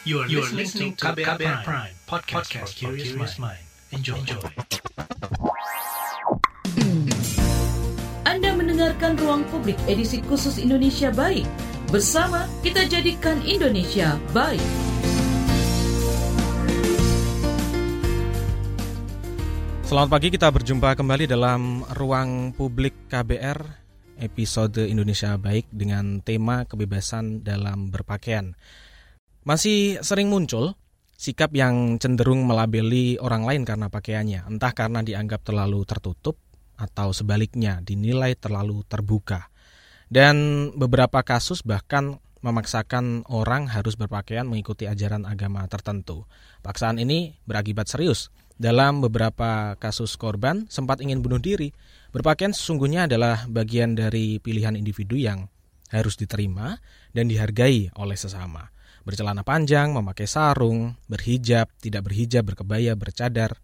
You are, you are listening to KBR, KBR Prime, Prime podcast, podcast for curious mind. Enjoy. Enjoy. Anda mendengarkan Ruang Publik edisi khusus Indonesia Baik. Bersama kita jadikan Indonesia baik. Selamat pagi, kita berjumpa kembali dalam Ruang Publik KBR episode Indonesia Baik dengan tema kebebasan dalam berpakaian. Masih sering muncul sikap yang cenderung melabeli orang lain karena pakaiannya, entah karena dianggap terlalu tertutup atau sebaliknya dinilai terlalu terbuka. Dan beberapa kasus bahkan memaksakan orang harus berpakaian mengikuti ajaran agama tertentu. Paksaan ini berakibat serius. Dalam beberapa kasus korban sempat ingin bunuh diri. Berpakaian sesungguhnya adalah bagian dari pilihan individu yang harus diterima dan dihargai oleh sesama bercelana panjang, memakai sarung, berhijab, tidak berhijab, berkebaya, bercadar,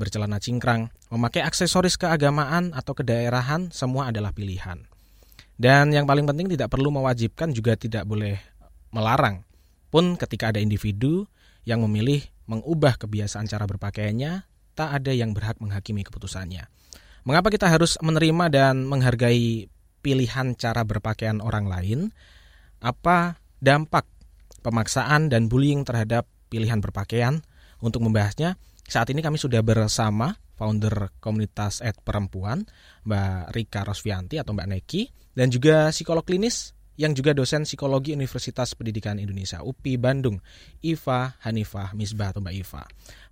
bercelana cingkrang, memakai aksesoris keagamaan atau kedaerahan, semua adalah pilihan. Dan yang paling penting tidak perlu mewajibkan juga tidak boleh melarang. Pun ketika ada individu yang memilih mengubah kebiasaan cara berpakaiannya, tak ada yang berhak menghakimi keputusannya. Mengapa kita harus menerima dan menghargai pilihan cara berpakaian orang lain? Apa dampak pemaksaan dan bullying terhadap pilihan berpakaian. Untuk membahasnya, saat ini kami sudah bersama founder komunitas Ed Perempuan, Mbak Rika Rosvianti atau Mbak Neki, dan juga psikolog klinis yang juga dosen psikologi Universitas Pendidikan Indonesia UPI Bandung, Iva Hanifah Misbah atau Mbak Iva.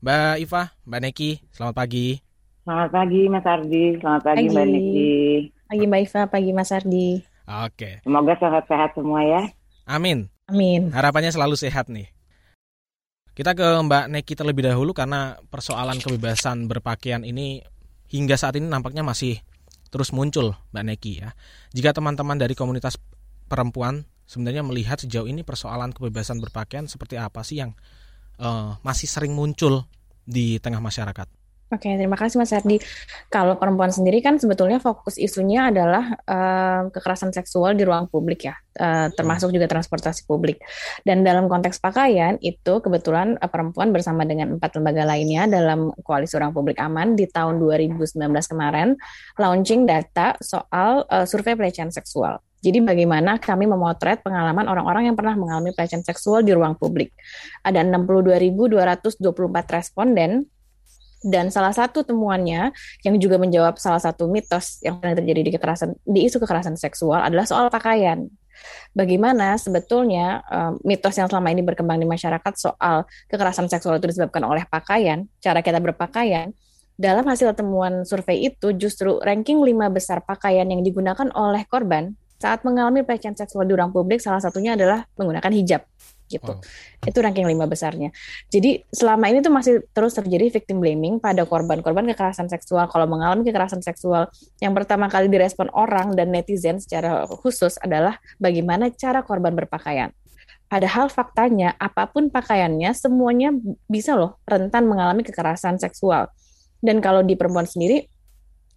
Mbak Iva, Mbak Neki, selamat pagi. Selamat pagi Mas Ardi, selamat pagi, pagi. Mbak Neki. Pagi Mbak Iva, pagi Mas Ardi. Oke. Semoga sehat-sehat semua ya. Amin. Amin. Harapannya selalu sehat nih. Kita ke Mbak Neki terlebih dahulu karena persoalan kebebasan berpakaian ini hingga saat ini nampaknya masih terus muncul Mbak Neki ya. Jika teman-teman dari komunitas perempuan sebenarnya melihat sejauh ini persoalan kebebasan berpakaian seperti apa sih yang uh, masih sering muncul di tengah masyarakat? Oke, terima kasih Mas Ardi. Kalau perempuan sendiri kan sebetulnya fokus isunya adalah uh, kekerasan seksual di ruang publik ya, uh, termasuk juga transportasi publik. Dan dalam konteks pakaian itu kebetulan uh, perempuan bersama dengan empat lembaga lainnya dalam koalisi ruang publik aman di tahun 2019 kemarin launching data soal uh, survei pelecehan seksual. Jadi bagaimana kami memotret pengalaman orang-orang yang pernah mengalami pelecehan seksual di ruang publik. Ada 62.224 responden dan salah satu temuannya yang juga menjawab salah satu mitos yang terjadi di kekerasan di isu kekerasan seksual adalah soal pakaian. Bagaimana sebetulnya um, mitos yang selama ini berkembang di masyarakat soal kekerasan seksual itu disebabkan oleh pakaian, cara kita berpakaian. Dalam hasil temuan survei itu justru ranking lima besar pakaian yang digunakan oleh korban saat mengalami pelecehan seksual di ruang publik salah satunya adalah menggunakan hijab gitu. Oh. Itu ranking lima besarnya. Jadi selama ini tuh masih terus terjadi victim blaming pada korban-korban kekerasan seksual. Kalau mengalami kekerasan seksual, yang pertama kali direspon orang dan netizen secara khusus adalah bagaimana cara korban berpakaian. Padahal faktanya apa pun pakaiannya semuanya bisa loh rentan mengalami kekerasan seksual. Dan kalau di perempuan sendiri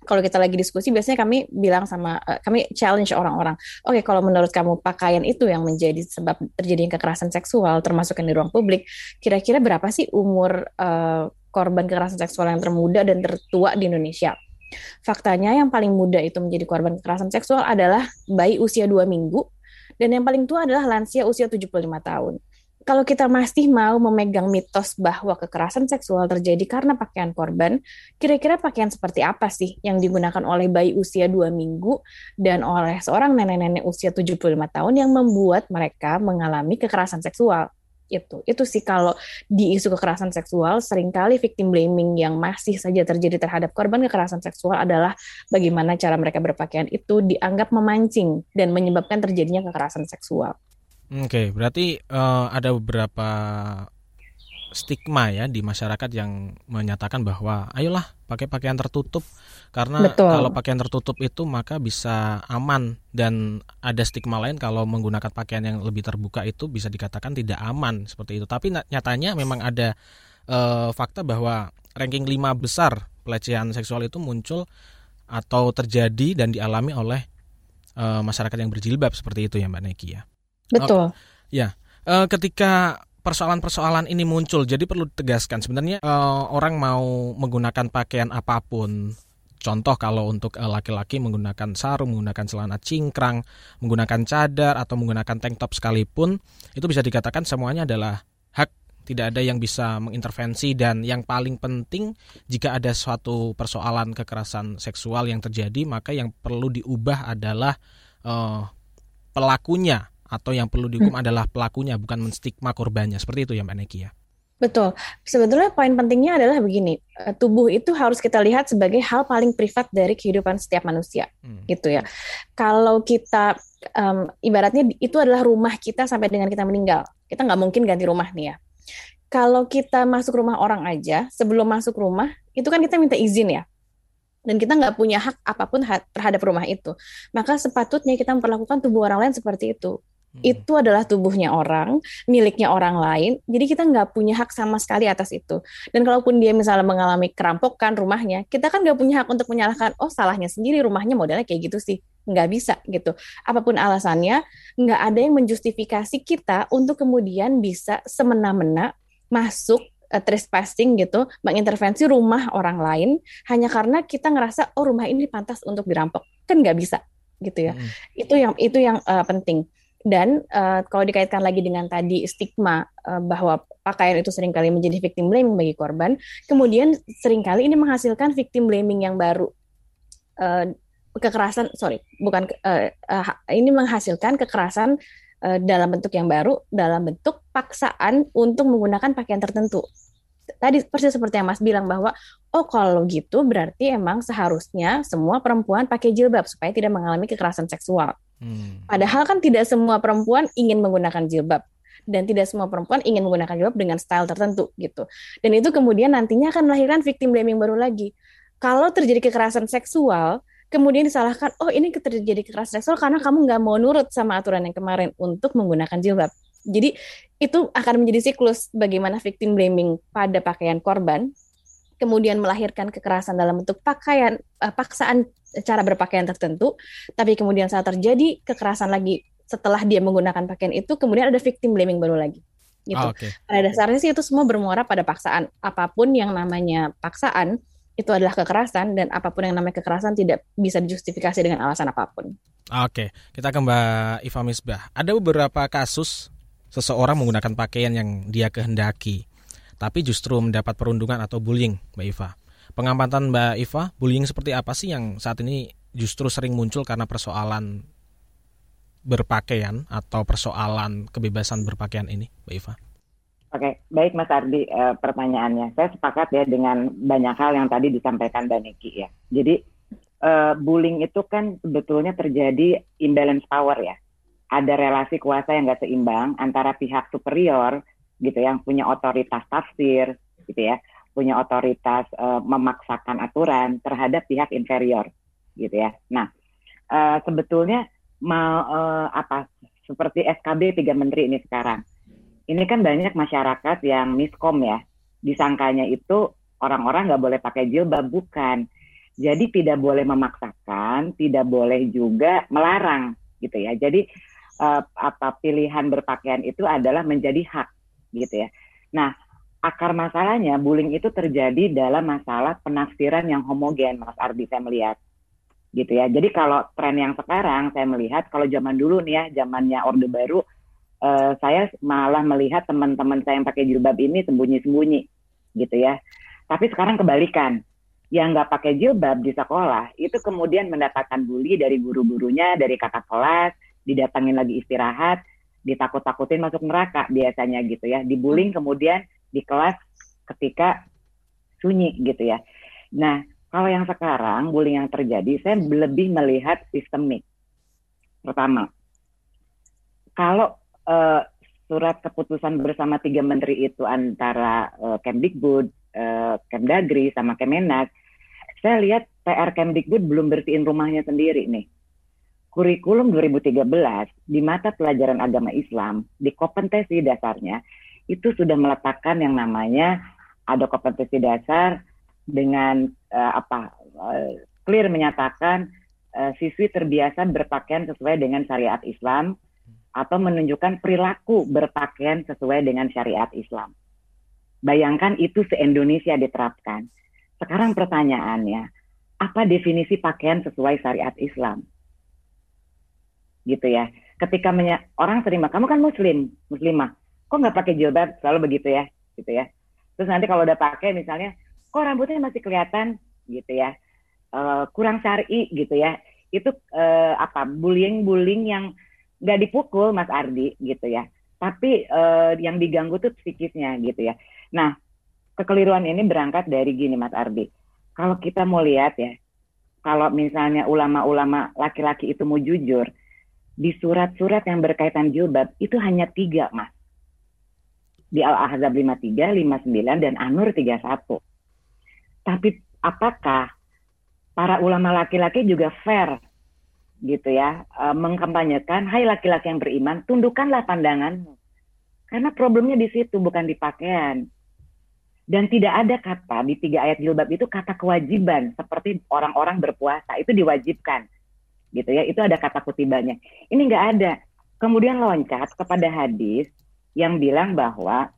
kalau kita lagi diskusi biasanya kami bilang sama uh, kami challenge orang-orang oke okay, kalau menurut kamu pakaian itu yang menjadi sebab terjadinya kekerasan seksual termasuk di ruang publik kira-kira berapa sih umur uh, korban kekerasan seksual yang termuda dan tertua di Indonesia? Faktanya yang paling muda itu menjadi korban kekerasan seksual adalah bayi usia dua minggu dan yang paling tua adalah lansia usia 75 tahun kalau kita masih mau memegang mitos bahwa kekerasan seksual terjadi karena pakaian korban, kira-kira pakaian seperti apa sih yang digunakan oleh bayi usia 2 minggu dan oleh seorang nenek-nenek usia 75 tahun yang membuat mereka mengalami kekerasan seksual? Itu, itu sih kalau di isu kekerasan seksual sering kali victim blaming yang masih saja terjadi terhadap korban kekerasan seksual adalah bagaimana cara mereka berpakaian itu dianggap memancing dan menyebabkan terjadinya kekerasan seksual. Oke, berarti uh, ada beberapa stigma ya di masyarakat yang menyatakan bahwa ayolah pakai pakaian tertutup karena Betul. kalau pakaian tertutup itu maka bisa aman dan ada stigma lain kalau menggunakan pakaian yang lebih terbuka itu bisa dikatakan tidak aman seperti itu. Tapi nyatanya memang ada uh, fakta bahwa ranking lima besar pelecehan seksual itu muncul atau terjadi dan dialami oleh uh, masyarakat yang berjilbab seperti itu ya Mbak Neki ya. Betul. Oh, ya, e, ketika persoalan-persoalan ini muncul? Jadi perlu ditegaskan sebenarnya uh, orang mau menggunakan pakaian apa pun Contoh kalau untuk eh, laki-laki menggunakan sarung, menggunakan celana cingkrang, menggunakan cadar atau menggunakan tank top sekalipun, itu bisa dikatakan semuanya adalah hak tidak ada yang bisa mengintervensi dan yang paling penting jika ada suatu persoalan kekerasan seksual yang terjadi maka yang perlu diubah adalah uh, pelakunya atau yang perlu dihukum hmm. adalah pelakunya bukan menstigma korbannya seperti itu ya Mbak Neki ya. Betul. Sebetulnya poin pentingnya adalah begini, eh, tubuh itu harus kita lihat sebagai hal paling privat dari kehidupan setiap manusia, hmm. gitu ya. Kalau kita um, ibaratnya itu adalah rumah kita sampai dengan kita meninggal, kita nggak mungkin ganti rumah nih ya. Kalau kita masuk rumah orang aja, sebelum masuk rumah itu kan kita minta izin ya, dan kita nggak punya hak apa pun terhadap rumah itu. Maka sepatutnya kita memperlakukan tubuh orang lain seperti itu. Hmm. itu adalah tubuhnya orang, miliknya orang lain. Jadi kita nggak punya hak sama sekali atas itu. Dan kalaupun dia misalnya mengalami kerampokan rumahnya, kita kan nggak punya hak untuk menyalahkan, oh salahnya sendiri rumahnya modelnya kayak gitu sih. Nggak bisa gitu. Apa pun alasannya, nggak ada yang menjustifikasi kita untuk kemudian bisa semena-mena masuk uh, trespassing gitu, mengintervensi rumah orang lain hanya karena kita ngerasa oh rumah ini pantas untuk dirampok. Kan nggak bisa gitu ya. Hmm. Itu yang itu yang uh, penting. Dan uh, kalau dikaitkan lagi dengan tadi stigma uh, bahwa pakaian itu sering kali menjadi victim blaming bagi korban, kemudian sering kali ini menghasilkan victim blaming yang baru. Uh, kekerasan, sorry, bukan uh, uh, ini menghasilkan kekerasan uh, dalam bentuk yang baru, dalam bentuk paksaan untuk menggunakan pakaian tertentu. Tadi persis seperti yang Mas bilang bahwa oh kalau gitu berarti emang seharusnya semua perempuan pakai jilbab supaya tidak mengalami kekerasan seksual. Hmm. Padahal kan tidak semua perempuan ingin menggunakan jilbab dan tidak semua perempuan ingin menggunakan jilbab dengan style tertentu gitu. Dan itu kemudian nantinya akan melahirkan victim blaming baru lagi. Kalau terjadi kekerasan seksual, kemudian disalahkan, oh ini terjadi kekerasan seksual karena kamu nggak mau nurut sama aturan yang kemarin untuk menggunakan jilbab. Jadi itu akan menjadi siklus bagaimana victim blaming pada pakaian korban, kemudian melahirkan kekerasan dalam bentuk pakaian, uh, paksaan cara berpakaian tertentu, tapi kemudian saat terjadi kekerasan lagi setelah dia menggunakan pakaian itu, kemudian ada victim blaming baru lagi. Gitu. Oh, okay. Pada dasarnya sih itu semua bermuara pada paksaan. Apa pun yang namanya paksaan itu adalah kekerasan dan apa pun yang namanya kekerasan tidak bisa dijustifikasi dengan alasan apa pun. Oke, kita ke Mbak Iva Misbah. Ada beberapa kasus seseorang menggunakan pakaian yang dia kehendaki, tapi justru mendapat perundungan atau bullying, Mbak Iva pengamatan Mbak Iva, bullying seperti apa sih yang saat ini justru sering muncul karena persoalan berpakaian atau persoalan kebebasan berpakaian ini, Mbak Iva? Oke, baik Mas Ardi e, pertanyaannya. Saya sepakat ya dengan banyak hal yang tadi disampaikan Mbak Niki ya. Jadi e, bullying itu kan sebetulnya terjadi imbalance power ya. Ada relasi kuasa yang nggak seimbang antara pihak superior gitu yang punya otoritas tafsir gitu ya punya otoritas uh, memaksakan aturan terhadap pihak inferior gitu ya. Nah, uh, sebetulnya mau uh, apa seperti SKB tiga menteri ini sekarang. Ini kan banyak masyarakat yang miskom ya. Disangkanya itu orang-orang nggak boleh pakai jilbab bukan. Jadi tidak boleh memaksakan, tidak boleh juga melarang gitu ya. Jadi uh, apa pilihan berpakaian itu adalah menjadi hak gitu ya. Nah, akar masalahnya bullying itu terjadi dalam masalah penafsiran yang homogen, Mas Ardi saya melihat. Gitu ya. Jadi kalau tren yang sekarang saya melihat kalau zaman dulu nih ya, zamannya Orde Baru uh, saya malah melihat teman-teman saya yang pakai jilbab ini sembunyi-sembunyi gitu ya. Tapi sekarang kebalikan. Yang nggak pakai jilbab di sekolah itu kemudian mendapatkan bully dari guru-gurunya, dari kakak kelas, didatangin lagi istirahat, ditakut-takutin masuk neraka biasanya gitu ya. Dibullying kemudian di kelas ketika sunyi gitu ya. Nah, kalau yang sekarang bullying yang terjadi, saya lebih melihat sistemik. Pertama, kalau uh, surat keputusan bersama tiga menteri itu antara uh, Kemdikbud, uh, Kemdagri, sama Kemenak, saya lihat PR Kemdikbud belum bersihin rumahnya sendiri nih. Kurikulum 2013 di mata pelajaran agama Islam di kompetensi dasarnya itu sudah meletakkan yang namanya ada kompetensi dasar dengan uh, apa uh, clear menyatakan uh, siswi terbiasa berpakaian sesuai dengan syariat Islam atau menunjukkan perilaku berpakaian sesuai dengan syariat Islam. Bayangkan itu se-Indonesia diterapkan. Sekarang pertanyaannya, apa definisi pakaian sesuai syariat Islam? Gitu ya. Ketika orang terima, kamu kan muslim, muslimah, kok nggak pakai jilbab? Selalu begitu ya, gitu ya. Terus nanti kalau udah pakai misalnya, kok rambutnya masih kelihatan, gitu ya, uh, kurang syari, gitu ya. Itu uh, apa? Bullying-bullying yang nggak dipukul Mas Ardi gitu ya tapi uh, yang diganggu tuh psikisnya gitu ya nah kekeliruan ini berangkat dari gini Mas Ardi kalau kita mau lihat ya kalau misalnya ulama-ulama laki-laki itu mau jujur di surat-surat yang berkaitan jilbab itu hanya tiga Mas di Al-Ahzab 53, 59, dan An-Nur 31. Tapi apakah para ulama laki-laki juga fair gitu ya, uh, mengkampanyekan, hai laki-laki yang beriman, tundukkanlah pandanganmu. Karena problemnya di situ, bukan di pakaian. Dan tidak ada kata di tiga ayat jilbab itu kata kewajiban, seperti orang-orang berpuasa, itu diwajibkan. Gitu ya, itu ada kata kutibannya. Ini nggak ada. Kemudian loncat kepada hadis yang bilang bahwa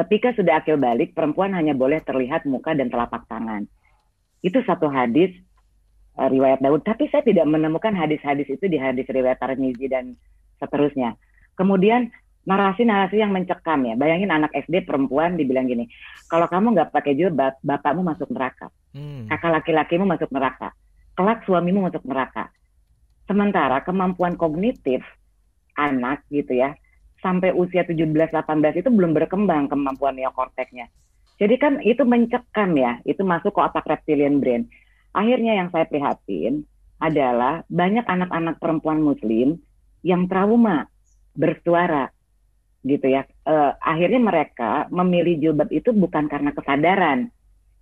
ketika sudah akil balik, perempuan hanya boleh terlihat muka dan telapak tangan. Itu satu hadis uh, riwayat Daud, tapi saya tidak menemukan hadis-hadis itu di hadis riwayat Tirmizi dan seterusnya. Kemudian narasi-narasi yang mencekam ya. Bayangin anak SD perempuan dibilang gini, kalau kamu nggak pakai jilbab, bapakmu masuk neraka, hmm. kakak laki-lakimu masuk neraka, kelak suamimu masuk neraka. Sementara kemampuan kognitif anak gitu ya, sampai usia 17-18 itu belum berkembang kemampuan neokorteknya. Jadi kan itu mencekam ya, itu masuk ke otak reptilian brain. Akhirnya yang saya prihatin adalah banyak anak-anak perempuan muslim yang trauma bersuara gitu ya. E, akhirnya mereka memilih jilbab itu bukan karena kesadaran.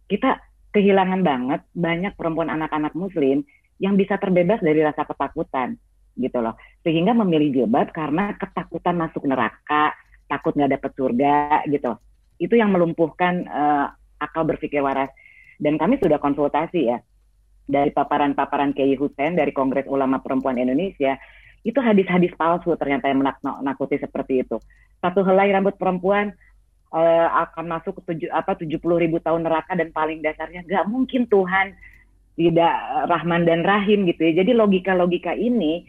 Kita kehilangan banget banyak perempuan anak-anak muslim yang bisa terbebas dari rasa ketakutan gitu loh. Sehingga memilih jilbab karena ketakutan masuk neraka, takut nggak dapet surga gitu. Itu yang melumpuhkan uh, akal berpikir waras. Dan kami sudah konsultasi ya dari paparan-paparan Kiai Hussein dari Kongres Ulama Perempuan Indonesia itu hadis-hadis palsu ternyata yang menakuti seperti itu. Satu helai rambut perempuan uh, akan masuk ke tujuh, apa tujuh puluh ribu tahun neraka dan paling dasarnya nggak mungkin Tuhan tidak Rahman dan Rahim gitu ya. Jadi logika-logika ini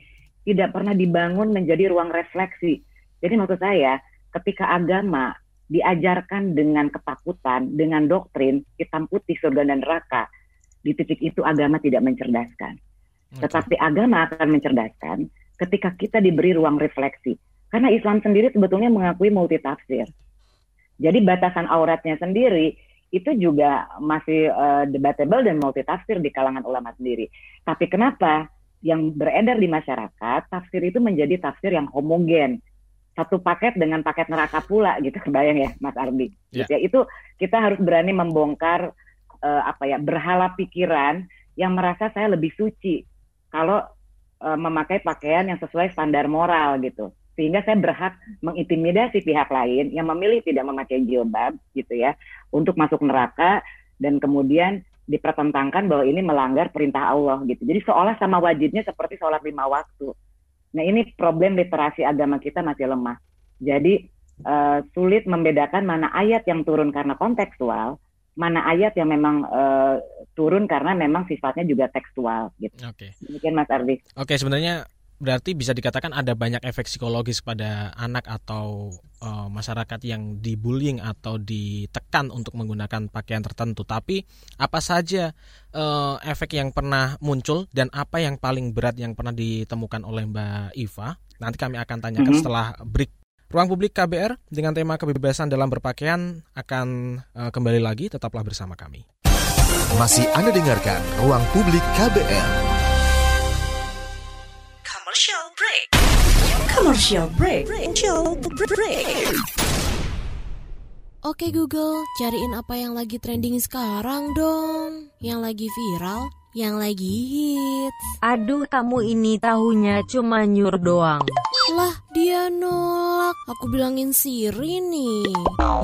tidak pernah dibangun menjadi ruang refleksi. Jadi maksud saya ketika agama diajarkan dengan ketakutan, dengan doktrin hitam putih surga dan neraka, di titik itu agama tidak mencerdaskan. Okay. Tetapi agama akan mencerdaskan ketika kita diberi ruang refleksi. Karena Islam sendiri sebetulnya mengakui multi tafsir. Jadi batasan auratnya sendiri itu juga masih uh, debatable dan multi tafsir di kalangan ulama sendiri. Tapi kenapa yang beredar di masyarakat tafsir itu menjadi tafsir yang homogen satu paket dengan paket neraka pula gitu kebayang ya Mas Ardi. Yeah. Gitu ya, itu kita harus berani membongkar uh, apa ya berhala pikiran yang merasa saya lebih suci kalau uh, memakai pakaian yang sesuai standar moral gitu sehingga saya berhak mengintimidasi pihak lain yang memilih tidak memakai jilbab gitu ya untuk masuk neraka dan kemudian dipertentangkan bahwa ini melanggar perintah Allah gitu. Jadi seolah sama wajibnya seperti sholat lima waktu. Nah ini problem literasi agama kita masih lemah. Jadi uh, sulit membedakan mana ayat yang turun karena kontekstual, mana ayat yang memang uh, turun karena memang sifatnya juga tekstual gitu. Oke. Okay. Mungkin Mas Ardi. Oke, okay, sebenarnya berarti bisa dikatakan ada banyak efek psikologis pada anak atau uh, masyarakat yang dibullying atau ditekan untuk menggunakan pakaian tertentu. Tapi apa saja uh, efek yang pernah muncul dan apa yang paling berat yang pernah ditemukan oleh Mbak Iva? Nanti kami akan tanyakan mm -hmm. setelah break Ruang Publik KBR dengan tema kebebasan dalam berpakaian akan uh, kembali lagi. Tetaplah bersama kami. Masih Anda dengarkan Ruang Publik KBR. Commercial break. Commercial break. Oke Google, cariin apa yang lagi trending sekarang dong. Yang lagi viral yang lagi hits. Aduh, kamu ini tahunya cuma nyur doang. Lah, dia nolak. Aku bilangin Siri nih.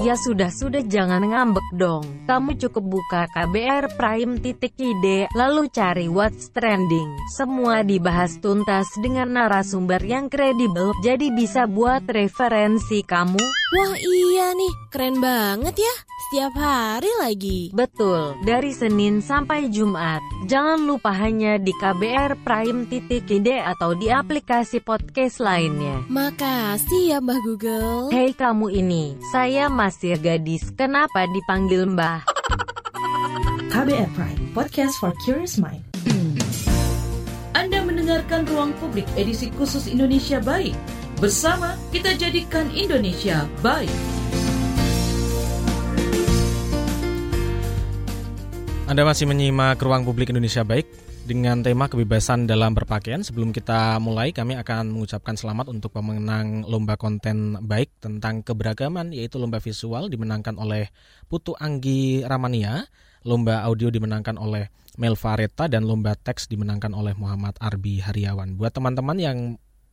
Ya sudah-sudah jangan ngambek dong. Kamu cukup buka KBR Prime titik ide, lalu cari what's trending. Semua dibahas tuntas dengan narasumber yang kredibel, jadi bisa buat referensi kamu. Wah iya nih, keren banget ya. Setiap hari lagi. Betul, dari Senin sampai Jumat. Jangan lupa hanya di KBR Prime titik ide atau di aplikasi podcast lainnya. Makasih ya Mbah Google. Hei kamu ini, saya masih gadis, kenapa dipanggil Mbah? KBR Prime, podcast for curious mind. Anda mendengarkan Ruang Publik edisi khusus Indonesia Baik. Bersama kita jadikan Indonesia baik. Anda masih menyimak Ruang Publik Indonesia Baik dengan tema kebebasan dalam berpakaian. Sebelum kita mulai, kami akan mengucapkan selamat untuk pemenang lomba konten baik tentang keberagaman, yaitu lomba visual dimenangkan oleh Putu Anggi Ramania, lomba audio dimenangkan oleh Melva Reta, dan lomba teks dimenangkan oleh Muhammad Arbi Hariawan. Buat teman-teman yang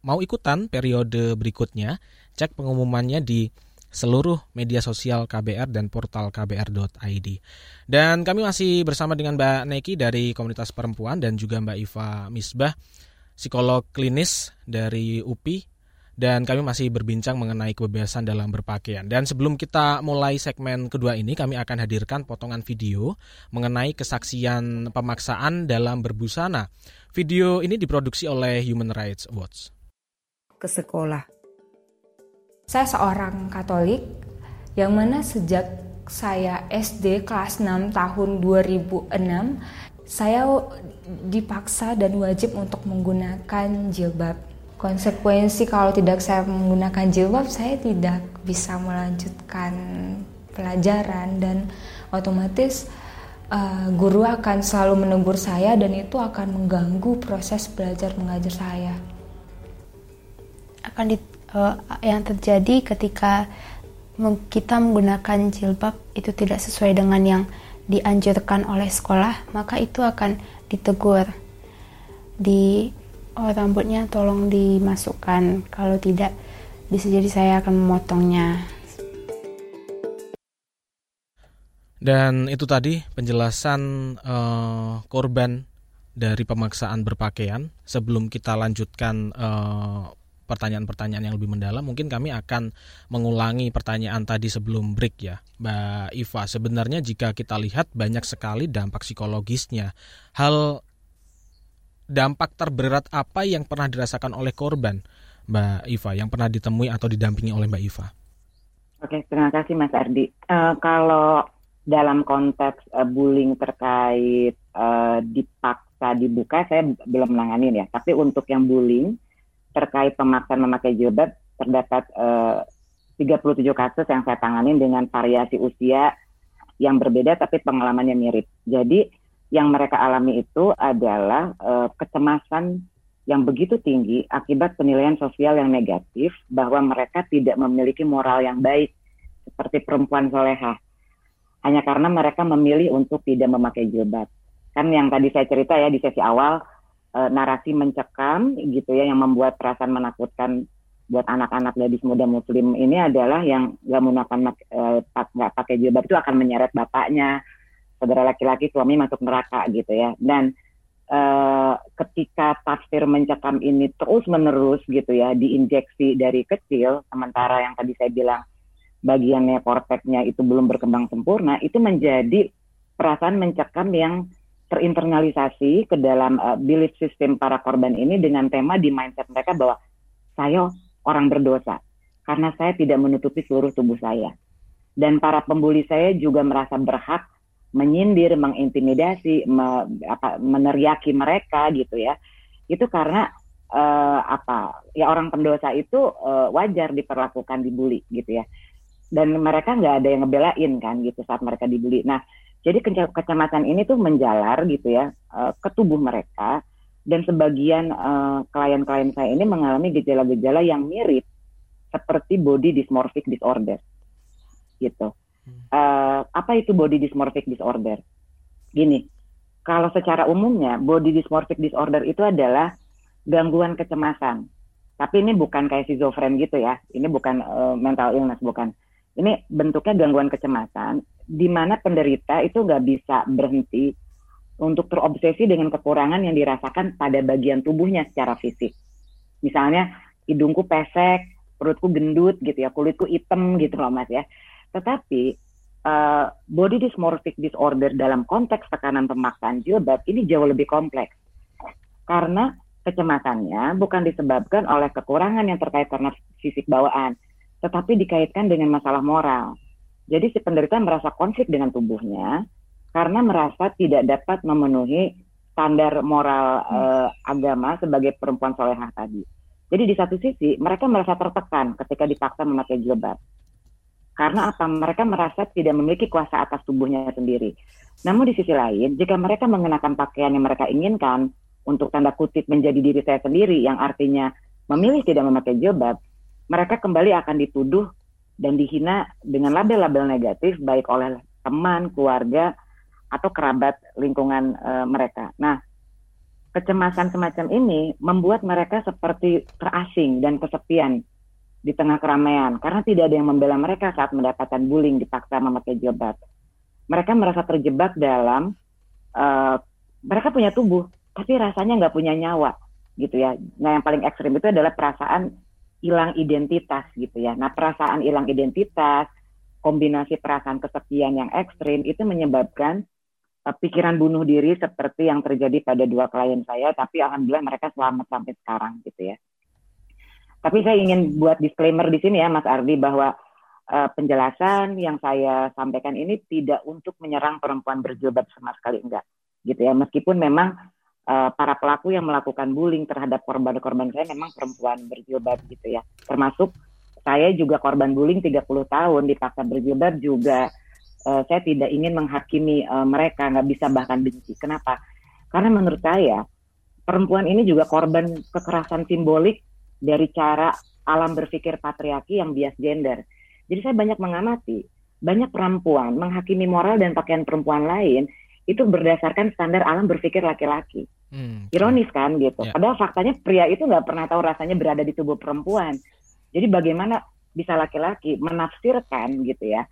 mau ikutan periode berikutnya, cek pengumumannya di seluruh media sosial KBR dan portal kbr.id. Dan kami masih bersama dengan Mbak Neki dari komunitas perempuan dan juga Mbak Iva Misbah, psikolog klinis dari UPI. Dan kami masih berbincang mengenai kebebasan dalam berpakaian. Dan sebelum kita mulai segmen kedua ini, kami akan hadirkan potongan video mengenai kesaksian pemaksaan dalam berbusana. Video ini diproduksi oleh Human Rights Watch. Ke sekolah saya seorang Katolik yang mana sejak saya SD kelas 6 tahun 2006 saya dipaksa dan wajib untuk menggunakan jilbab. Konsekuensi kalau tidak saya menggunakan jilbab saya tidak bisa melanjutkan pelajaran dan otomatis uh, guru akan selalu menegur saya dan itu akan mengganggu proses belajar mengajar saya. Akan di uh, yang terjadi ketika kita menggunakan jilbab itu tidak sesuai dengan yang dianjurkan oleh sekolah, maka itu akan ditegur. Di oh, rambutnya tolong dimasukkan, kalau tidak bisa jadi saya akan memotongnya. Dan itu tadi penjelasan uh, korban dari pemaksaan berpakaian. Sebelum kita lanjutkan uh, pertanyaan-pertanyaan yang lebih mendalam, mungkin kami akan mengulangi pertanyaan tadi sebelum break ya, Mbak Iva. Sebenarnya jika kita lihat banyak sekali dampak psikologisnya. Hal dampak terberat apa yang pernah dirasakan oleh korban, Mbak Iva, yang pernah ditemui atau didampingi oleh Mbak Iva? Oke, terima kasih Mas Ardi. Uh, kalau dalam konteks uh, bullying terkait uh, dipaksa dibuka, saya belum menanganin ya. Tapi untuk yang bullying, terkait pemaksaan memakai jilbab terdapat eh, 37 kasus yang saya tangani dengan variasi usia yang berbeda tapi pengalamannya mirip. Jadi yang mereka alami itu adalah eh, kecemasan yang begitu tinggi akibat penilaian sosial yang negatif bahwa mereka tidak memiliki moral yang baik seperti perempuan soleha hanya karena mereka memilih untuk tidak memakai jilbab. Kan yang tadi saya cerita ya di sesi awal uh, narasi mencekam gitu ya yang membuat perasaan menakutkan buat anak-anak gadis muda muslim ini adalah yang nggak menggunakan nggak uh, pakai jilbab itu akan menyeret bapaknya saudara laki-laki suami masuk neraka gitu ya. Dan uh, ketika tafsir mencekam ini terus menerus gitu ya diinjeksi dari kecil sementara yang tadi saya bilang bagiannya korteknya itu belum berkembang sempurna itu menjadi perasaan mencekam yang terinternalisasi ke dalam uh, belief system para korban ini dengan tema di mindset mereka bahwa saya orang berdosa karena saya tidak menutupi seluruh tubuh saya. Dan para pembuli saya juga merasa berhak menyindir, mengintimidasi, me, apa, meneriaki mereka gitu ya. Itu karena uh, apa? Ya orang pendosa itu uh, wajar diperlakukan dibully gitu ya. Dan mereka nggak ada yang ngebelain kan gitu saat mereka dibully. Nah, jadi kecemasan ini tuh menjalar gitu ya uh, ke tubuh mereka dan sebagian uh, klien-klien saya ini mengalami gejala-gejala yang mirip seperti body dysmorphic disorder gitu. Uh, apa itu body dysmorphic disorder? Gini, kalau secara umumnya body dysmorphic disorder itu adalah gangguan kecemasan. Tapi ini bukan kayak schizofren gitu ya. Ini bukan uh, mental illness, bukan. Ini bentuknya gangguan kecemasan, di mana penderita itu nggak bisa berhenti untuk terobsesi dengan kekurangan yang dirasakan pada bagian tubuhnya secara fisik. Misalnya hidungku pesek, perutku gendut gitu ya, kulitku hitam gitu loh mas ya. Tetapi uh, body dysmorphic disorder dalam konteks tekanan pemaksaan jilbab ini jauh lebih kompleks. Karena kecemasannya bukan disebabkan oleh kekurangan yang terkait karena fisik bawaan, tetapi dikaitkan dengan masalah moral. Jadi si penderita merasa konflik dengan tubuhnya karena merasa tidak dapat memenuhi standar moral eh, agama sebagai perempuan solehah tadi. Jadi di satu sisi mereka merasa tertekan ketika dipaksa memakai jilbab. Karena apa? Mereka merasa tidak memiliki kuasa atas tubuhnya sendiri. Namun di sisi lain, jika mereka mengenakan pakaian yang mereka inginkan untuk tanda kutip menjadi diri saya sendiri yang artinya memilih tidak memakai jilbab, mereka kembali akan dituduh dan dihina dengan label-label negatif baik oleh teman, keluarga, atau kerabat lingkungan e, mereka. Nah, kecemasan semacam ini membuat mereka seperti terasing dan kesepian di tengah keramaian karena tidak ada yang membela mereka saat mendapatkan bullying dipaksa memakai jilbab. Mereka merasa terjebak dalam uh, mereka punya tubuh tapi rasanya nggak punya nyawa gitu ya. Nah yang paling ekstrim itu adalah perasaan hilang identitas gitu ya. Nah perasaan hilang identitas kombinasi perasaan kesepian yang ekstrim itu menyebabkan uh, pikiran bunuh diri seperti yang terjadi pada dua klien saya, tapi alhamdulillah mereka selamat sampai sekarang gitu ya. Tapi saya ingin buat disclaimer di sini ya Mas Ardi bahwa uh, penjelasan yang saya sampaikan ini tidak untuk menyerang perempuan berjilbab sama sekali enggak gitu ya. Meskipun memang uh, para pelaku yang melakukan bullying terhadap korban-korban saya memang perempuan berjilbab gitu ya. Termasuk saya juga korban bullying 30 tahun dipaksa berjilbab juga uh, saya tidak ingin menghakimi uh, mereka, nggak bisa bahkan benci. Kenapa? Karena menurut saya perempuan ini juga korban kekerasan simbolik dari cara alam berpikir patriarki yang bias gender. Jadi saya banyak mengamati banyak perempuan menghakimi moral dan pakaian perempuan lain itu berdasarkan standar alam berpikir laki-laki. Hmm, Ironis kan gitu. Yeah. Padahal faktanya pria itu nggak pernah tahu rasanya berada di tubuh perempuan. Jadi bagaimana bisa laki-laki menafsirkan gitu ya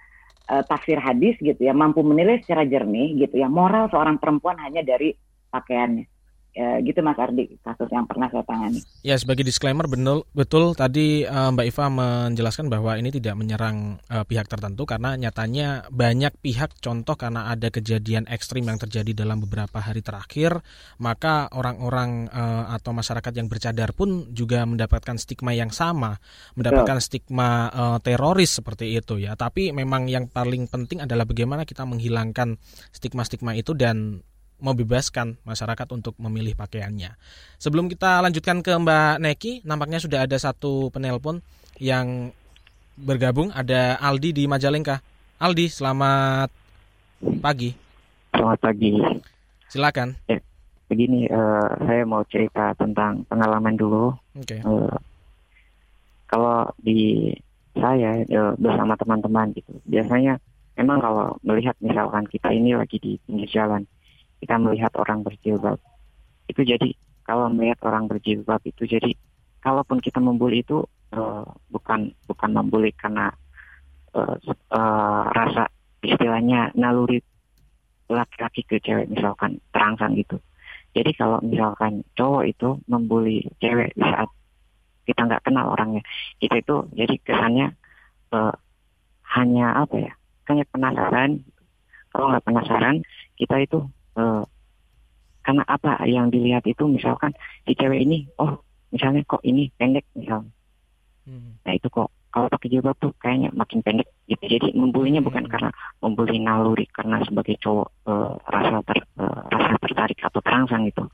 uh, tafsir hadis gitu ya mampu menilai secara jernih gitu ya moral seorang perempuan hanya dari pakaiannya ya, gitu Mas Ardi kasus yang pernah saya tangani. Ya sebagai disclaimer betul betul tadi uh, Mbak Iva menjelaskan bahwa ini tidak menyerang uh, pihak tertentu karena nyatanya banyak pihak contoh karena ada kejadian ekstrim yang terjadi dalam beberapa hari terakhir maka orang-orang uh, atau masyarakat yang bercadar pun juga mendapatkan stigma yang sama mendapatkan betul. stigma uh, teroris seperti itu ya tapi memang yang paling penting adalah bagaimana kita menghilangkan stigma-stigma itu dan membebaskan masyarakat untuk memilih pakaiannya. Sebelum kita lanjutkan ke Mbak Neki, nampaknya sudah ada satu penelpon yang bergabung. Ada Aldi di Majalengka. Aldi, selamat pagi. Selamat pagi. Silakan. Ya, begini, uh, saya mau cerita tentang pengalaman dulu. Oke. Okay. Uh, eh, kalau di saya uh, bersama teman-teman gitu, biasanya memang kalau melihat misalkan kita ini lagi di pinggir jalan, kita melihat orang berjilbab. Itu jadi kalau melihat orang berjilbab itu jadi kalaupun kita membuli itu uh, bukan bukan membuli karena uh, uh, rasa istilahnya naluri laki-laki ke cewek misalkan terangsang gitu. Jadi kalau misalkan cowok itu membuli cewek di saat kita nggak kenal orangnya kita itu jadi kesannya uh, hanya apa ya hanya penasaran. Kalau nggak penasaran kita itu uh, karena apa yang dilihat itu misalkan si cewek ini oh misalnya kok ini pendek misalnya hmm. nah itu kok kalau pakai jilbab tuh kayaknya makin pendek. Gitu. Jadi membulinya bukan hmm. karena membuli naluri karena sebagai cowok uh, rasa ter, uh, rasa tertarik atau terangsang gitu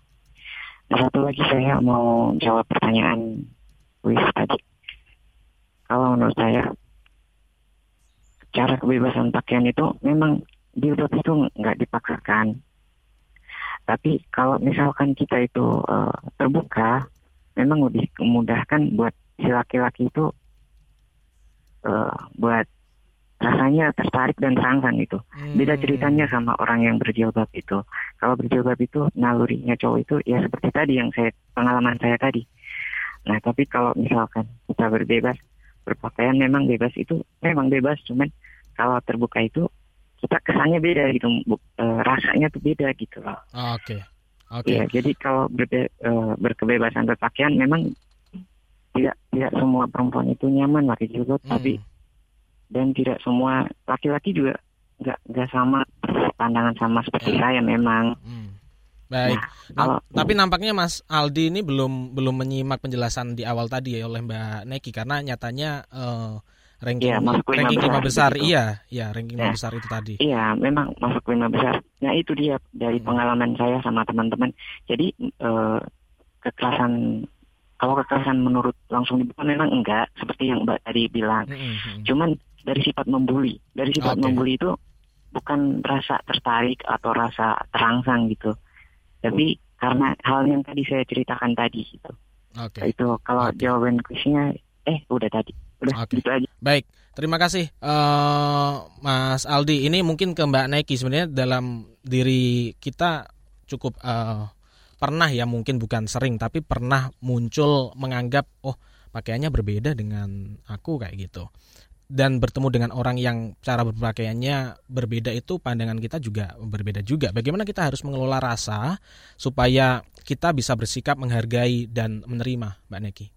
nah satu lagi saya mau jawab pertanyaan Wis tadi. Kalau menurut saya cara kebebasan pakaian itu memang jilbab itu nggak dipaksakan tapi kalau misalkan kita itu uh, terbuka, memang lebih memudahkan buat si laki-laki itu uh, buat rasanya tertarik dan terangsang gitu. Beda ceritanya sama orang yang berjilbab itu. Kalau berjilbab itu nalurinya cowok itu ya seperti tadi yang saya pengalaman saya tadi. Nah tapi kalau misalkan kita berbebas berpakaian memang bebas itu memang bebas cuman kalau terbuka itu kita kesannya beda gitu eh, rasanya tuh beda gitu loh. Ah, Oke. Oke. Iya, jadi kalau berbe- eh, berkebebasan berpakaian memang tidak tidak semua perempuan itu nyaman pakai jilbab, Hmm. tapi dan tidak semua laki-laki juga nggak nggak sama pandangan sama seperti saya memang. Baik. Nah, Nah, kalau- tapi nampaknya Mas Aldi ini belum belum menyimak penjelasan di awal tadi ya oleh Mbak Neki karena nyatanya eh, ranking Iya, masuk lima ranking lima besar besar gitu. iya, iya ranking lima Ya. besar itu tadi. Iya, memang masuk lima besar. Nah itu dia dari Hmm. pengalaman saya sama teman-teman. Jadi eh, kekerasan kalau kekerasan menurut langsung dibuka memang enggak seperti yang Mbak tadi bilang. Cuman dari sifat membuli, dari sifat Oke. membuli itu bukan rasa tertarik atau rasa terangsang gitu, tapi karena hal yang tadi saya ceritakan tadi gitu. Oke. Itu kalau jawaban kuisnya, eh udah tadi, udah gitu aja. Baik, terima kasih eh, Mas Aldi. Ini mungkin ke Mbak Neki sebenarnya dalam diri kita cukup eh, pernah ya mungkin bukan sering tapi pernah muncul menganggap oh pakaiannya berbeda dengan aku kayak gitu. Dan bertemu dengan orang yang cara berpakaiannya berbeda itu pandangan kita juga berbeda juga. Bagaimana kita harus mengelola rasa supaya kita bisa bersikap menghargai dan menerima, Mbak Neki?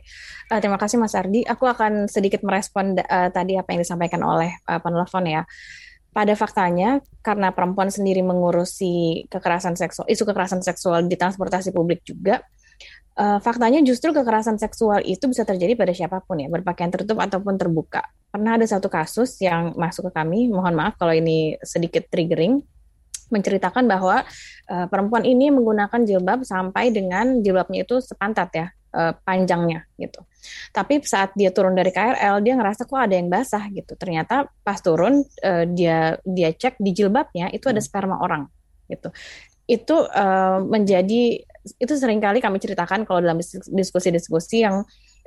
Eh, terima kasih Mas Ardi. Aku akan sedikit merespon eh, tadi apa yang disampaikan oleh eh, penelpon ya. Pada faktanya, karena perempuan sendiri mengurusi kekerasan seksual, isu kekerasan seksual di transportasi publik juga, eh, faktanya justru kekerasan seksual itu bisa terjadi pada siapa pun ya, berpakaian tertutup ataupun terbuka. Pernah ada satu kasus yang masuk ke kami, mohon maaf kalau ini sedikit triggering, menceritakan bahwa eh, perempuan ini menggunakan jilbab sampai dengan jilbabnya itu sepantat ya, eh, panjangnya gitu. Tapi saat dia turun dari KRL, dia ngerasa kok ada yang basah gitu. Ternyata pas turun eh, dia dia cek di jilbabnya itu ada sperma orang gitu. Itu eh, menjadi itu sering kali kami ceritakan kalau dalam dis- diskusi-diskusi yang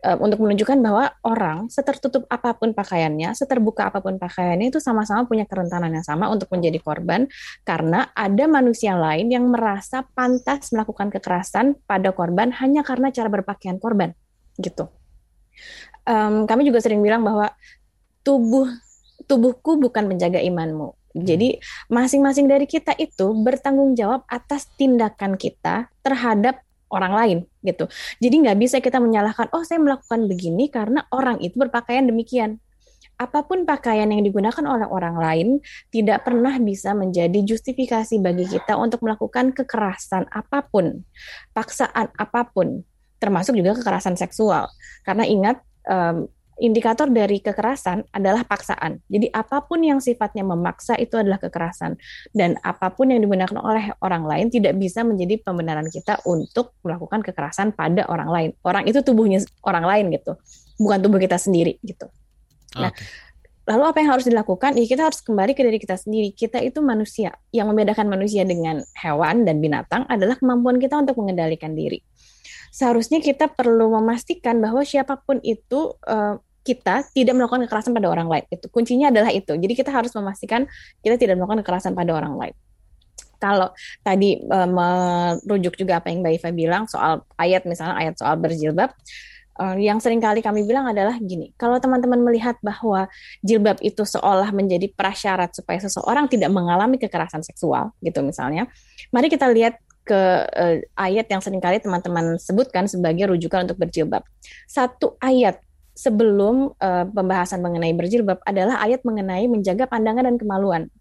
eh, untuk menunjukkan bahwa orang setertutup apa pun pakaiannya, seterbuka apa pun pakaiannya itu sama-sama punya kerentanan yang sama untuk menjadi korban karena ada manusia lain yang merasa pantas melakukan kekerasan pada korban hanya karena cara berpakaian korban gitu. Em, kami juga sering bilang bahwa tubuh tubuhku bukan menjaga imanmu. Jadi masing-masing dari kita itu bertanggung jawab atas tindakan kita terhadap orang lain gitu. Jadi nggak bisa kita menyalahkan, oh saya melakukan begini karena orang itu berpakaian demikian. Apa pun pakaian yang digunakan oleh orang lain tidak pernah bisa menjadi justifikasi bagi kita untuk melakukan kekerasan apa pun, paksaan apa pun, termasuk juga kekerasan seksual. Karena ingat, em, indikator dari kekerasan adalah paksaan. Jadi apa pun yang sifatnya memaksa itu adalah kekerasan. Dan apa pun yang digunakan oleh orang lain tidak bisa menjadi pembenaran kita untuk melakukan kekerasan pada orang lain. Orang itu tubuhnya orang lain gitu, bukan tubuh kita sendiri gitu. Nah, lalu apa yang harus dilakukan? Ya kita harus kembali ke diri kita sendiri. Kita itu manusia. Yang membedakan manusia dengan hewan dan binatang adalah kemampuan kita untuk mengendalikan diri. Seharusnya kita perlu memastikan bahwa siapa pun itu eh, kita tidak melakukan kekerasan pada orang lain. Itu kuncinya adalah itu. Jadi kita harus memastikan kita tidak melakukan kekerasan pada orang lain. Kalau tadi eh, merujuk juga apa yang Mbak Iva bilang soal ayat misalnya ayat soal berjilbab, eh, yang sering kali kami bilang adalah gini, kalau teman-teman melihat bahwa jilbab itu seolah menjadi prasyarat supaya seseorang tidak mengalami kekerasan seksual, gitu misalnya, mari kita lihat ke eh, ayat yang sering kali teman-teman sebutkan sebagai rujukan untuk berjilbab. Satu ayat sebelum eh, pembahasan mengenai berjilbab adalah ayat mengenai menjaga pandangan dan kemaluan.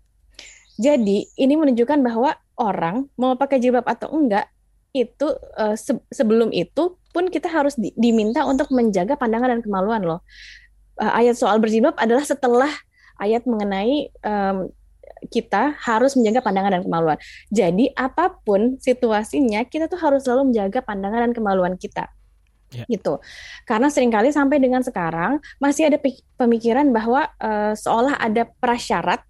Jadi ini menunjukkan bahwa orang mau pakai jilbab atau enggak itu eh, se- sebelum itu pun kita harus di- diminta untuk menjaga pandangan dan kemaluan loh. Eh, ayat soal berjilbab adalah setelah ayat mengenai em, kita harus menjaga pandangan dan kemaluan. Jadi apa pun situasinya kita tuh harus selalu menjaga pandangan dan kemaluan kita gitu. Karena sering kali sampai dengan sekarang masih ada pemikiran bahwa eh, seolah ada prasyarat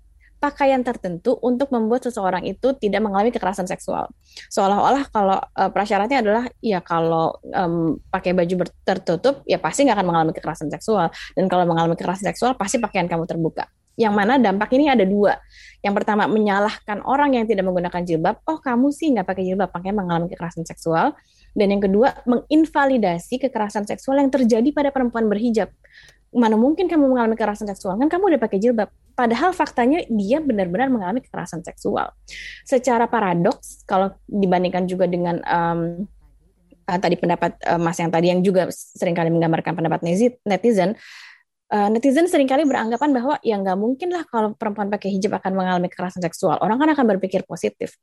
pakaian tertentu untuk membuat seseorang itu tidak mengalami kekerasan seksual. Seolah-olah kalau eh, prasyaratnya adalah ya kalau em, pakai baju tertutup ya pasti nggak akan mengalami kekerasan seksual dan kalau mengalami kekerasan seksual pasti pakaian kamu terbuka. Yang mana dampak ini ada dua. Yang pertama menyalahkan orang yang tidak menggunakan jilbab. Oh kamu sih nggak pakai jilbab, makanya mengalami kekerasan seksual. Dan yang kedua menginvalidasi kekerasan seksual yang terjadi pada perempuan berhijab. Mana mungkin kamu mengalami kekerasan seksual? Kan kamu udah pakai jilbab. Padahal faktanya dia benar-benar mengalami kekerasan seksual. Secara paradoks, kalau dibandingkan juga dengan um, uh, tadi pendapat uh, Mas yang tadi yang juga sering kali menggambarkan pendapat netizen, uh, netizen sering kali beranggapan bahwa ya nggak mungkin lah kalau perempuan pakai hijab akan mengalami kekerasan seksual. Orang kan akan berpikir positif.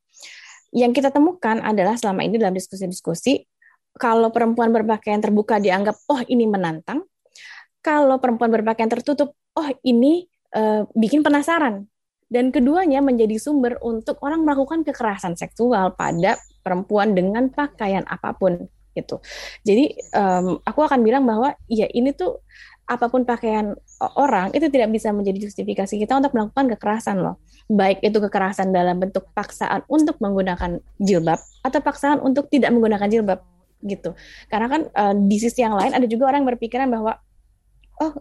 Yang kita temukan adalah selama ini dalam diskusi-diskusi, kalau perempuan berpakaian terbuka dianggap, oh ini menantang. Kalau perempuan berpakaian tertutup, oh ini uh, bikin penasaran. Dan keduanya menjadi sumber untuk orang melakukan kekerasan seksual pada perempuan dengan pakaian apa pun gitu. Jadi um, aku akan bilang bahwa ya ini tuh apa pun pakaian orang itu tidak bisa menjadi justifikasi kita untuk melakukan kekerasan loh. Baik itu kekerasan dalam bentuk paksaan untuk menggunakan jilbab atau paksaan untuk tidak menggunakan jilbab gitu. Karena kan uh, di sisi yang lain ada juga orang yang berpikiran bahwa oh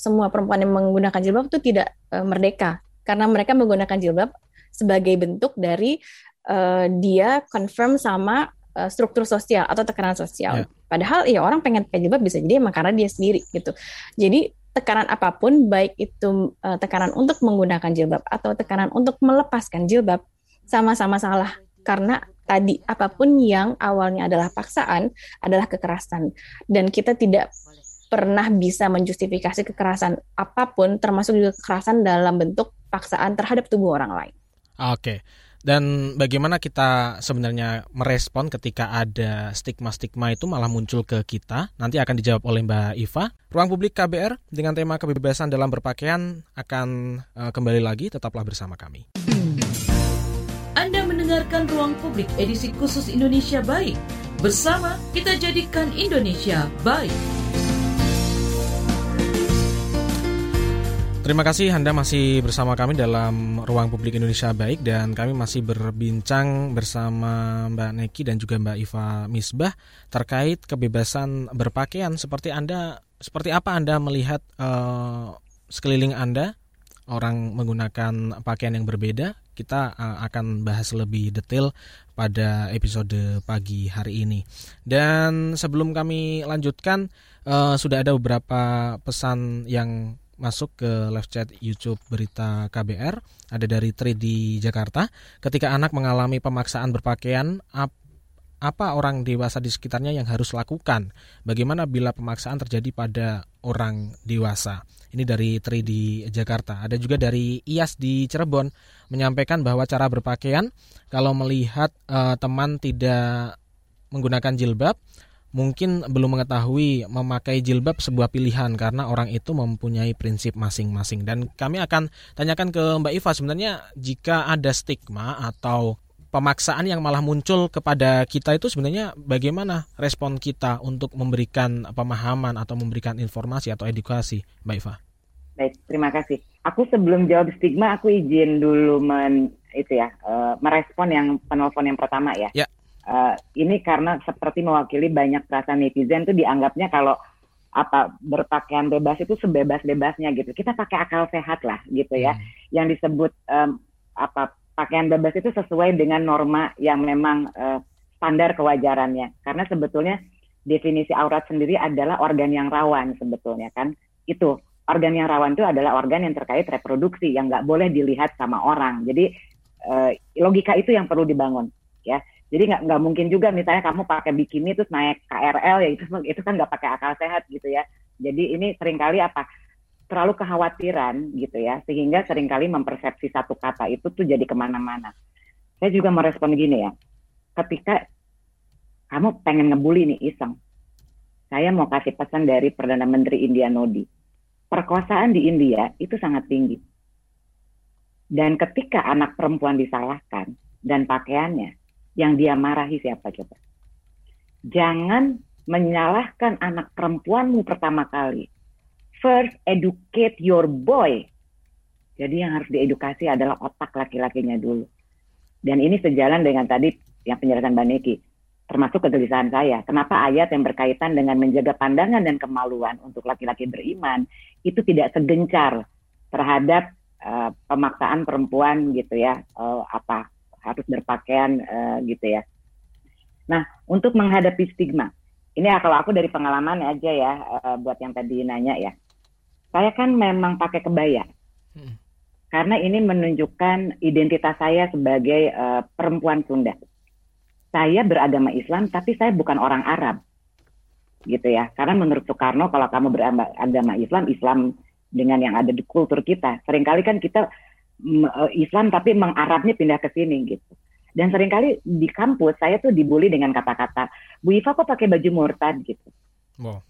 semua perempuan yang menggunakan jilbab itu tidak uh, merdeka karena mereka menggunakan jilbab sebagai bentuk dari uh, dia confirm sama uh, struktur sosial atau tekanan sosial. Yeah. Padahal ya orang pengen pakai jilbab bisa jadi emang karena dia sendiri gitu. Jadi tekanan apa pun baik itu uh, tekanan untuk menggunakan jilbab atau tekanan untuk melepaskan jilbab sama-sama salah karena tadi apa pun yang awalnya adalah paksaan adalah kekerasan dan kita tidak pernah bisa menjustifikasi kekerasan apa pun termasuk juga kekerasan dalam bentuk paksaan terhadap tubuh orang lain. Oke. Dan bagaimana kita sebenarnya merespon ketika ada stigma-stigma itu malah muncul ke kita? Nanti akan dijawab oleh Mbak Iva. Ruang Publik KBR dengan tema kebebasan dalam berpakaian akan uh, kembali lagi. Tetaplah bersama kami. Anda mendengarkan Ruang Publik edisi khusus Indonesia Baik. Bersama kita jadikan Indonesia baik. Terima kasih Anda masih bersama kami dalam Ruang Publik Indonesia Baik dan kami masih berbincang bersama Mbak Neki dan juga Mbak Iva Misbah terkait kebebasan berpakaian. Seperti Anda, seperti apa Anda melihat uh, sekeliling Anda orang menggunakan pakaian yang berbeda? Kita uh, akan bahas lebih detail pada episode pagi hari ini. Dan sebelum kami lanjutkan, uh, sudah ada beberapa pesan yang masuk ke live chat YouTube berita KBR ada dari Tri di Jakarta. Ketika anak mengalami pemaksaan berpakaian apa orang dewasa di sekitarnya yang harus lakukan? Bagaimana bila pemaksaan terjadi pada orang dewasa? Ini dari Tri di Jakarta. Ada juga dari Ias di Cirebon menyampaikan bahwa cara berpakaian kalau melihat uh, teman tidak menggunakan jilbab mungkin belum mengetahui memakai jilbab sebuah pilihan karena orang itu mempunyai prinsip masing-masing. Dan kami akan tanyakan ke Mbak Iva sebenarnya jika ada stigma atau pemaksaan yang malah muncul kepada kita itu sebenarnya bagaimana respon kita untuk memberikan pemahaman atau memberikan informasi atau edukasi, Mbak Iva? Baik, terima kasih. Aku sebelum jawab stigma, aku izin dulu men itu ya, uh, merespon yang penelpon yang pertama ya. Ya uh, ini karena seperti mewakili banyak perasaan netizen tuh dianggapnya kalau apa berpakaian bebas itu sebebas-bebasnya gitu. Kita pakai akal sehat lah gitu ya. Hmm. Yang disebut um, apa pakaian bebas itu sesuai dengan norma yang memang uh, standar kewajarannya. Karena sebetulnya definisi aurat sendiri adalah organ yang rawan sebetulnya kan. Itu organ yang rawan itu adalah organ yang terkait reproduksi yang nggak boleh dilihat sama orang. Jadi uh, logika itu yang perlu dibangun ya. Jadi nggak nggak mungkin juga misalnya kamu pakai bikini terus naik KRL ya itu itu kan nggak pakai akal sehat gitu ya. Jadi ini sering kali apa terlalu kekhawatiran gitu ya sehingga sering kali mempersepsi satu kata itu tuh jadi ke mana-mana. Saya juga merespon gini ya, ketika kamu pengen ngebully nih iseng, saya mau kasih pesan dari Perdana Menteri India Nodi. Perkosaan di India itu sangat tinggi. Dan ketika anak perempuan disalahkan dan pakaiannya, yang dia marahi siapa coba? Jangan menyalahkan anak perempuanmu pertama kali. First, educate your boy. Jadi yang harus diedukasi adalah otak laki-lakinya dulu. Dan ini sejalan dengan tadi yang penjelasan Mbak Neki, termasuk kegelisahan saya. Kenapa ayat yang berkaitan dengan menjaga pandangan dan kemaluan untuk laki-laki beriman itu tidak segencar terhadap uh, pemaksaan perempuan gitu ya uh, apa harus berpakaian uh, gitu ya. Nah untuk menghadapi stigma ini ya kalau aku dari pengalaman aja ya uh, buat yang tadi nanya ya. Saya kan memang pakai kebaya. Hmm. Karena ini menunjukkan identitas saya sebagai uh, perempuan Sunda. Saya beragama Islam tapi saya bukan orang Arab. Gitu ya. Karena menurut Soekarno kalau kamu beragama Islam, Islam dengan yang ada di kultur kita. Seringkali kan kita Islam tapi mengarabnya pindah ke sini gitu. Dan sering kali di kampus saya tuh dibully dengan kata-kata, Bu Iva kok pakai baju murtad gitu. Wow.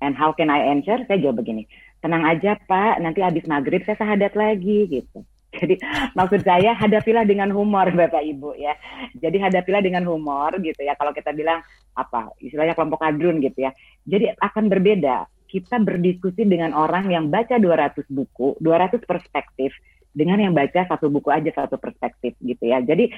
And how can I answer? Saya jawab begini, tenang aja Pak, nanti habis maghrib saya sahadat lagi gitu. Jadi maksud saya hadapilah dengan humor Bapak Ibu ya. Jadi hadapilah dengan humor gitu ya. Kalau kita bilang apa istilahnya kelompok kadrun gitu ya. Jadi akan berbeda. Kita berdiskusi dengan orang yang baca 200 buku, 200 perspektif dengan yang baca satu buku aja satu perspektif gitu ya. Jadi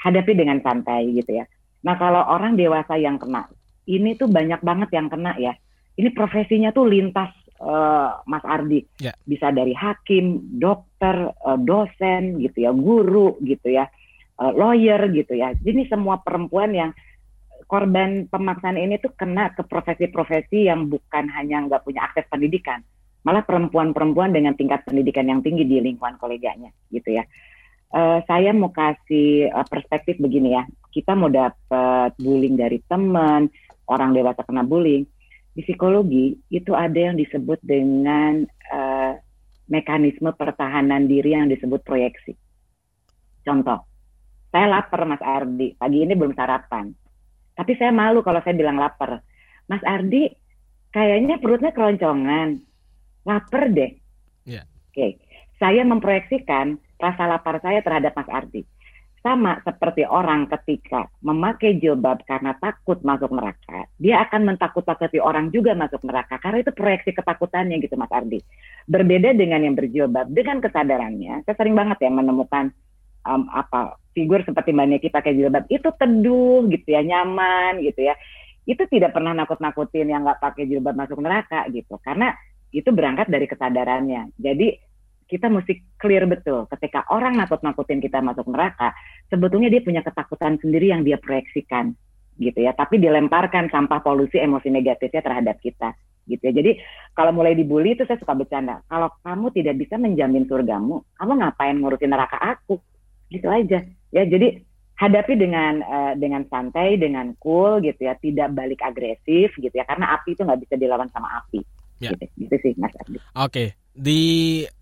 hadapi dengan santai gitu ya. Nah kalau orang dewasa yang kena, ini tuh banyak banget yang kena ya. Ini profesinya tuh lintas uh, Mas Ardi, yeah. bisa dari hakim, dokter, uh, dosen gitu ya, guru gitu ya, uh, lawyer gitu ya. Jadi semua perempuan yang korban pemaksaan ini tuh kena ke profesi-profesi yang bukan hanya nggak punya akses pendidikan, malah perempuan-perempuan dengan tingkat pendidikan yang tinggi di lingkungan koleganya gitu ya. Uh, saya mau kasih uh, perspektif begini ya, kita mau dapat bullying dari teman, orang dewasa kena bullying. Di psikologi itu ada yang disebut dengan uh, mekanisme pertahanan diri yang disebut proyeksi. Contoh, saya lapar Mas Ardi, pagi ini belum sarapan. Tapi saya malu kalau saya bilang lapar. Mas Ardi, kayaknya perutnya keroncongan lapar deh. Yeah. Oke, okay. saya memproyeksikan rasa lapar saya terhadap Mas Ardi. Sama seperti orang ketika memakai jilbab karena takut masuk neraka, dia akan mentakut-takuti orang juga masuk neraka karena itu proyeksi ketakutannya gitu Mas Ardi. Berbeda dengan yang berjilbab, dengan kesadarannya, saya sering banget ya menemukan um, apa figur seperti Mbak Neki pakai jilbab itu teduh gitu ya, nyaman gitu ya. Itu tidak pernah nakut-nakutin yang nggak pakai jilbab masuk neraka gitu. Karena itu berangkat dari kesadarannya. Jadi kita mesti clear betul ketika orang nakut-nakutin kita masuk neraka, sebetulnya dia punya ketakutan sendiri yang dia proyeksikan gitu ya, tapi dilemparkan sampah polusi emosi negatifnya terhadap kita gitu ya. Jadi kalau mulai dibully itu saya suka bercanda. Kalau kamu tidak bisa menjamin surgamu, kamu ngapain ngurusin neraka aku? Gitu aja. Ya, jadi hadapi dengan uh, dengan santai, dengan cool gitu ya, tidak balik agresif gitu ya, karena api itu nggak bisa dilawan sama api. Ya. Gitu, gitu sih Mas Ardi. Oke, di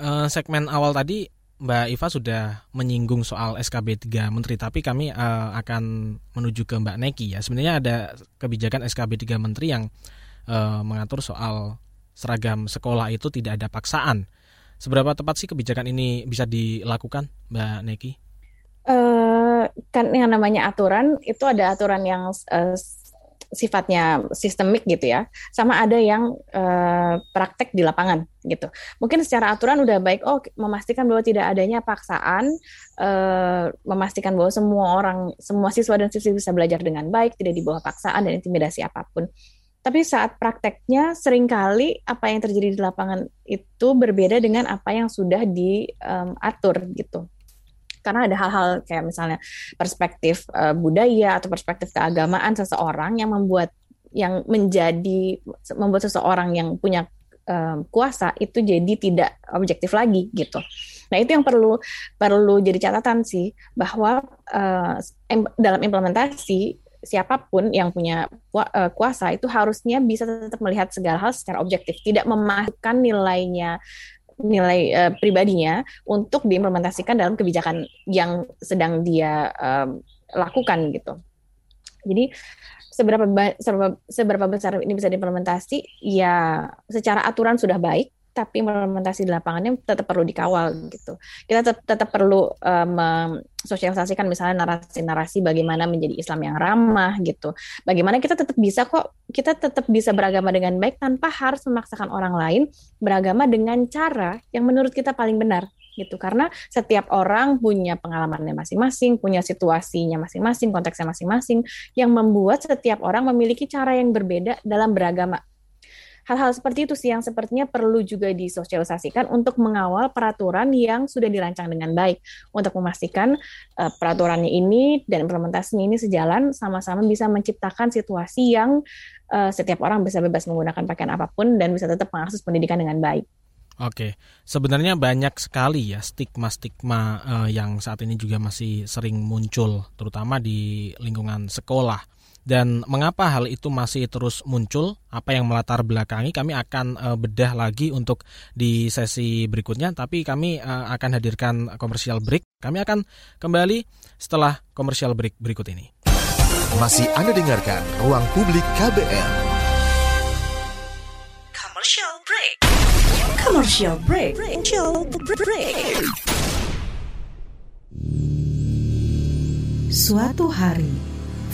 uh, segmen awal tadi Mbak Iva sudah menyinggung soal SKB 3 Menteri, tapi kami uh, akan menuju ke Mbak Neki ya. Sebenarnya ada kebijakan SKB 3 Menteri yang uh, mengatur soal seragam sekolah itu tidak ada paksaan. Seberapa tepat sih kebijakan ini bisa dilakukan, Mbak Neki? Uh, kan yang namanya aturan itu ada aturan yang uh, sifatnya sistemik gitu ya, sama ada yang uh, praktek di lapangan gitu. Mungkin secara aturan udah baik, oh memastikan bahwa tidak adanya paksaan, uh, memastikan bahwa semua orang, semua siswa dan siswi bisa belajar dengan baik, tidak di bawah paksaan dan intimidasi apa pun. Tapi saat prakteknya sering kali apa yang terjadi di lapangan itu berbeda dengan apa yang sudah diatur um, gitu karena ada hal-hal kayak misalnya perspektif uh, budaya atau perspektif keagamaan seseorang yang membuat yang menjadi membuat seseorang yang punya um, kuasa itu jadi tidak objektif lagi gitu. Nah itu yang perlu perlu jadi catatan sih bahwa uh, dalam implementasi siapa pun yang punya kuasa itu harusnya bisa tetap melihat segala hal secara objektif, tidak memasukkan nilainya nilai uh, pribadinya untuk diimplementasikan dalam kebijakan yang sedang dia um, lakukan gitu. Jadi seberapa seberapa besar ini bisa diimplementasi ya secara aturan sudah baik tapi implementasi di lapangannya tetap perlu dikawal gitu. Kita tetap, tetap perlu uh, mensosialisasikan misalnya narasi-narasi bagaimana menjadi Islam yang ramah gitu. Bagaimana kita tetap bisa kok kita tetap bisa beragama dengan baik tanpa harus memaksakan orang lain beragama dengan cara yang menurut kita paling benar gitu karena setiap orang punya pengalamannya masing-masing, punya situasinya masing-masing, konteksnya masing-masing yang membuat setiap orang memiliki cara yang berbeda dalam beragama hal-hal seperti itu sih yang sepertinya perlu juga disosialisasikan untuk mengawal peraturan yang sudah dirancang dengan baik untuk memastikan uh, peraturannya ini dan implementasinya ini sejalan sama-sama bisa menciptakan situasi yang uh, setiap orang bisa bebas menggunakan pakaian apa pun dan bisa tetap mengakses pendidikan dengan baik. Oke, sebenarnya banyak sekali ya stigma-stigma uh, yang saat ini juga masih sering muncul, terutama di lingkungan sekolah dan mengapa hal itu masih terus muncul, apa yang melatar belakangi kami akan uh, bedah lagi untuk di sesi berikutnya tapi kami uh, akan hadirkan komersial break. Kami akan kembali setelah komersial break berikut ini. Masih Anda dengarkan Ruang Publik KBR. Commercial break. Commercial break. Commercial break. Suatu hari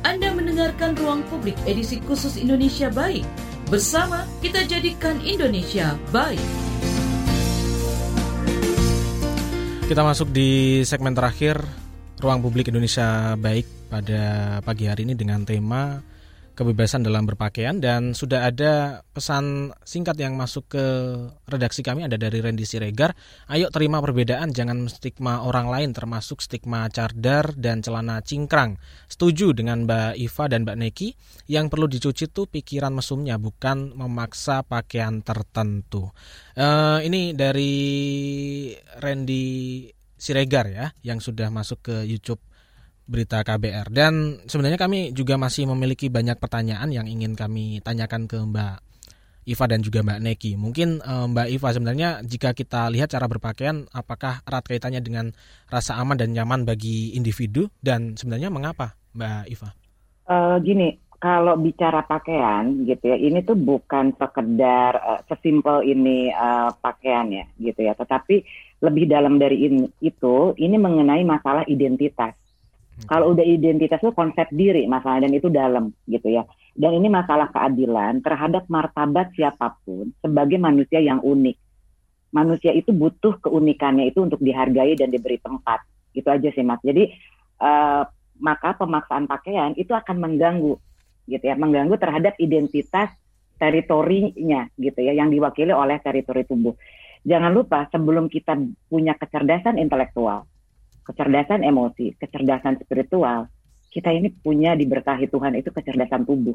Anda mendengarkan Ruang Publik edisi khusus Indonesia Baik. Bersama kita jadikan Indonesia baik. Kita masuk di segmen terakhir Ruang Publik Indonesia Baik pada pagi hari ini dengan tema kebebasan dalam berpakaian dan sudah ada pesan singkat yang masuk ke redaksi kami ada dari Randy Siregar. Ayo terima perbedaan, jangan stigma orang lain termasuk stigma cadar dan celana cingkrang. Setuju dengan Mbak Iva dan Mbak Neki, yang perlu dicuci tuh pikiran mesumnya bukan memaksa pakaian tertentu. Uh, ini dari Randy Siregar ya yang sudah masuk ke YouTube berita KBR. Dan sebenarnya kami juga masih memiliki banyak pertanyaan yang ingin kami tanyakan ke Mbak Iva dan juga Mbak Neki. Mungkin e, Mbak Iva sebenarnya jika kita lihat cara berpakaian apakah erat kaitannya dengan rasa aman dan nyaman bagi individu dan sebenarnya mengapa Mbak Iva? Uh, gini, kalau bicara pakaian gitu ya, ini tuh bukan sekedar uh, sesimpel ini uh, pakaian ya gitu ya, tetapi lebih dalam dari ini, itu ini mengenai masalah identitas kalau udah identitas itu konsep diri masalah dan itu dalam gitu ya. Dan ini masalah keadilan terhadap martabat siapa pun sebagai manusia yang unik. Manusia itu butuh keunikannya itu untuk dihargai dan diberi tempat. Itu aja sih Mas. Jadi uh, maka pemaksaan pakaian itu akan mengganggu gitu ya, mengganggu terhadap identitas teritorinya gitu ya yang diwakili oleh teritori tubuh. Jangan lupa sebelum kita punya kecerdasan intelektual, kecerdasan emosi, kecerdasan spiritual, kita ini punya diberkahi Tuhan itu kecerdasan tubuh.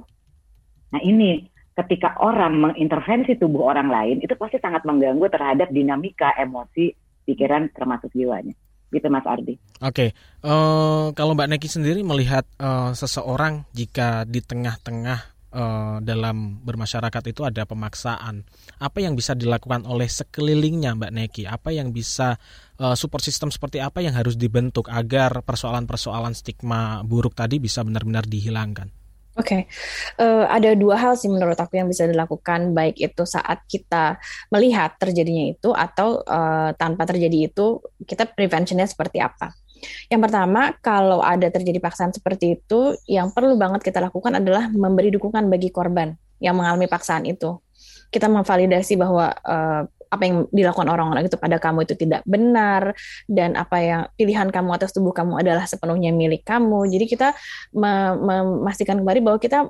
Nah ini ketika orang mengintervensi tubuh orang lain itu pasti sangat mengganggu terhadap dinamika emosi, pikiran termasuk jiwanya. Gitu Mas Ardi. Oke, okay. uh, eh, kalau Mbak Neki sendiri melihat uh, seseorang jika di tengah-tengah uh, dalam bermasyarakat itu ada pemaksaan. Apa yang bisa dilakukan oleh sekelilingnya Mbak Neki? Apa yang bisa uh, support system seperti apa yang harus dibentuk agar persoalan-persoalan stigma buruk tadi bisa benar-benar dihilangkan? Oke, okay. uh, ada dua hal sih menurut aku yang bisa dilakukan baik itu saat kita melihat terjadinya itu atau uh, tanpa terjadi itu kita preventionnya seperti apa. Yang pertama, kalau ada terjadi paksaan seperti itu, yang perlu banget kita lakukan adalah memberi dukungan bagi korban yang mengalami paksaan itu. Kita memvalidasi bahwa uh, apa yang dilakukan orang-orang itu pada kamu itu tidak benar dan apa yang pilihan kamu atas tubuh kamu adalah sepenuhnya milik kamu. Jadi kita memastikan kembali bahwa kita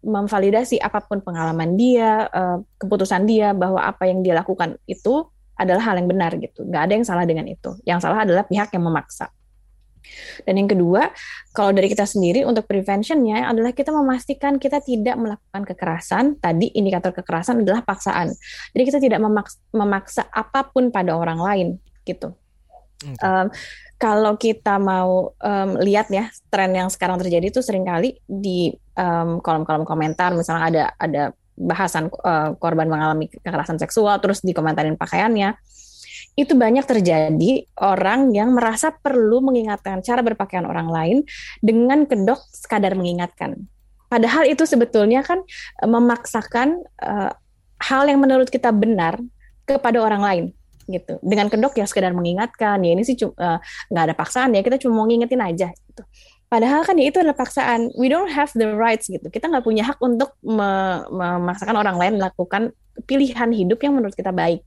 memvalidasi apa pun pengalaman dia, uh, keputusan dia bahwa apa yang dia lakukan itu adalah hal yang benar gitu. Nggak ada yang salah dengan itu. Yang salah adalah pihak yang memaksa. Dan yang kedua, kalau dari kita sendiri untuk preventionnya adalah kita memastikan kita tidak melakukan kekerasan. Tadi indikator kekerasan adalah paksaan. Jadi kita tidak memaksa, memaksa apa pun pada orang lain gitu. Okay. Um, kalau kita mau um, lihat ya tren yang sekarang terjadi itu sering kali di kolom kolom-kolom komentar misalnya ada ada bahasan uh, korban mengalami kekerasan seksual terus dikomentarin pakaiannya itu banyak terjadi orang yang merasa perlu mengingatkan cara berpakaian orang lain dengan kedok sekadar mengingatkan. Padahal itu sebetulnya kan eh, memaksakan uh, hal yang menurut kita benar kepada orang lain gitu. Dengan kedok ya sekedar mengingatkan ya ini sih nggak uh, ada paksaan ya kita cuma mau ngingetin aja gitu. Padahal kan ya itu adalah paksaan. We don't have the rights gitu. Kita nggak punya hak untuk memaksakan orang lain melakukan pilihan hidup yang menurut kita baik.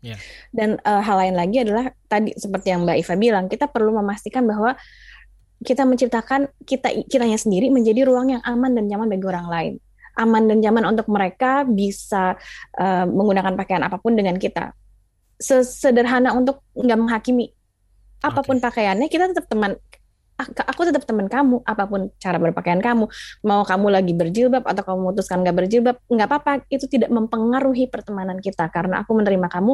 Yeah. Dan uh, hal lain lagi adalah tadi seperti yang Mbak Iva bilang, kita perlu memastikan bahwa kita menciptakan kita kiranya sendiri menjadi ruang yang aman dan nyaman bagi orang lain. Aman dan nyaman untuk mereka bisa uh, menggunakan pakaian apa pun dengan kita. Sederhana untuk nggak menghakimi apa pun okay. pakaiannya, kita tetap teman aku tetap teman kamu apa pun cara berpakaian kamu. Mau kamu lagi berjilbab atau kamu memutuskan nggak berjilbab nggak apa-apa. Itu tidak mempengaruhi pertemanan kita karena aku menerima kamu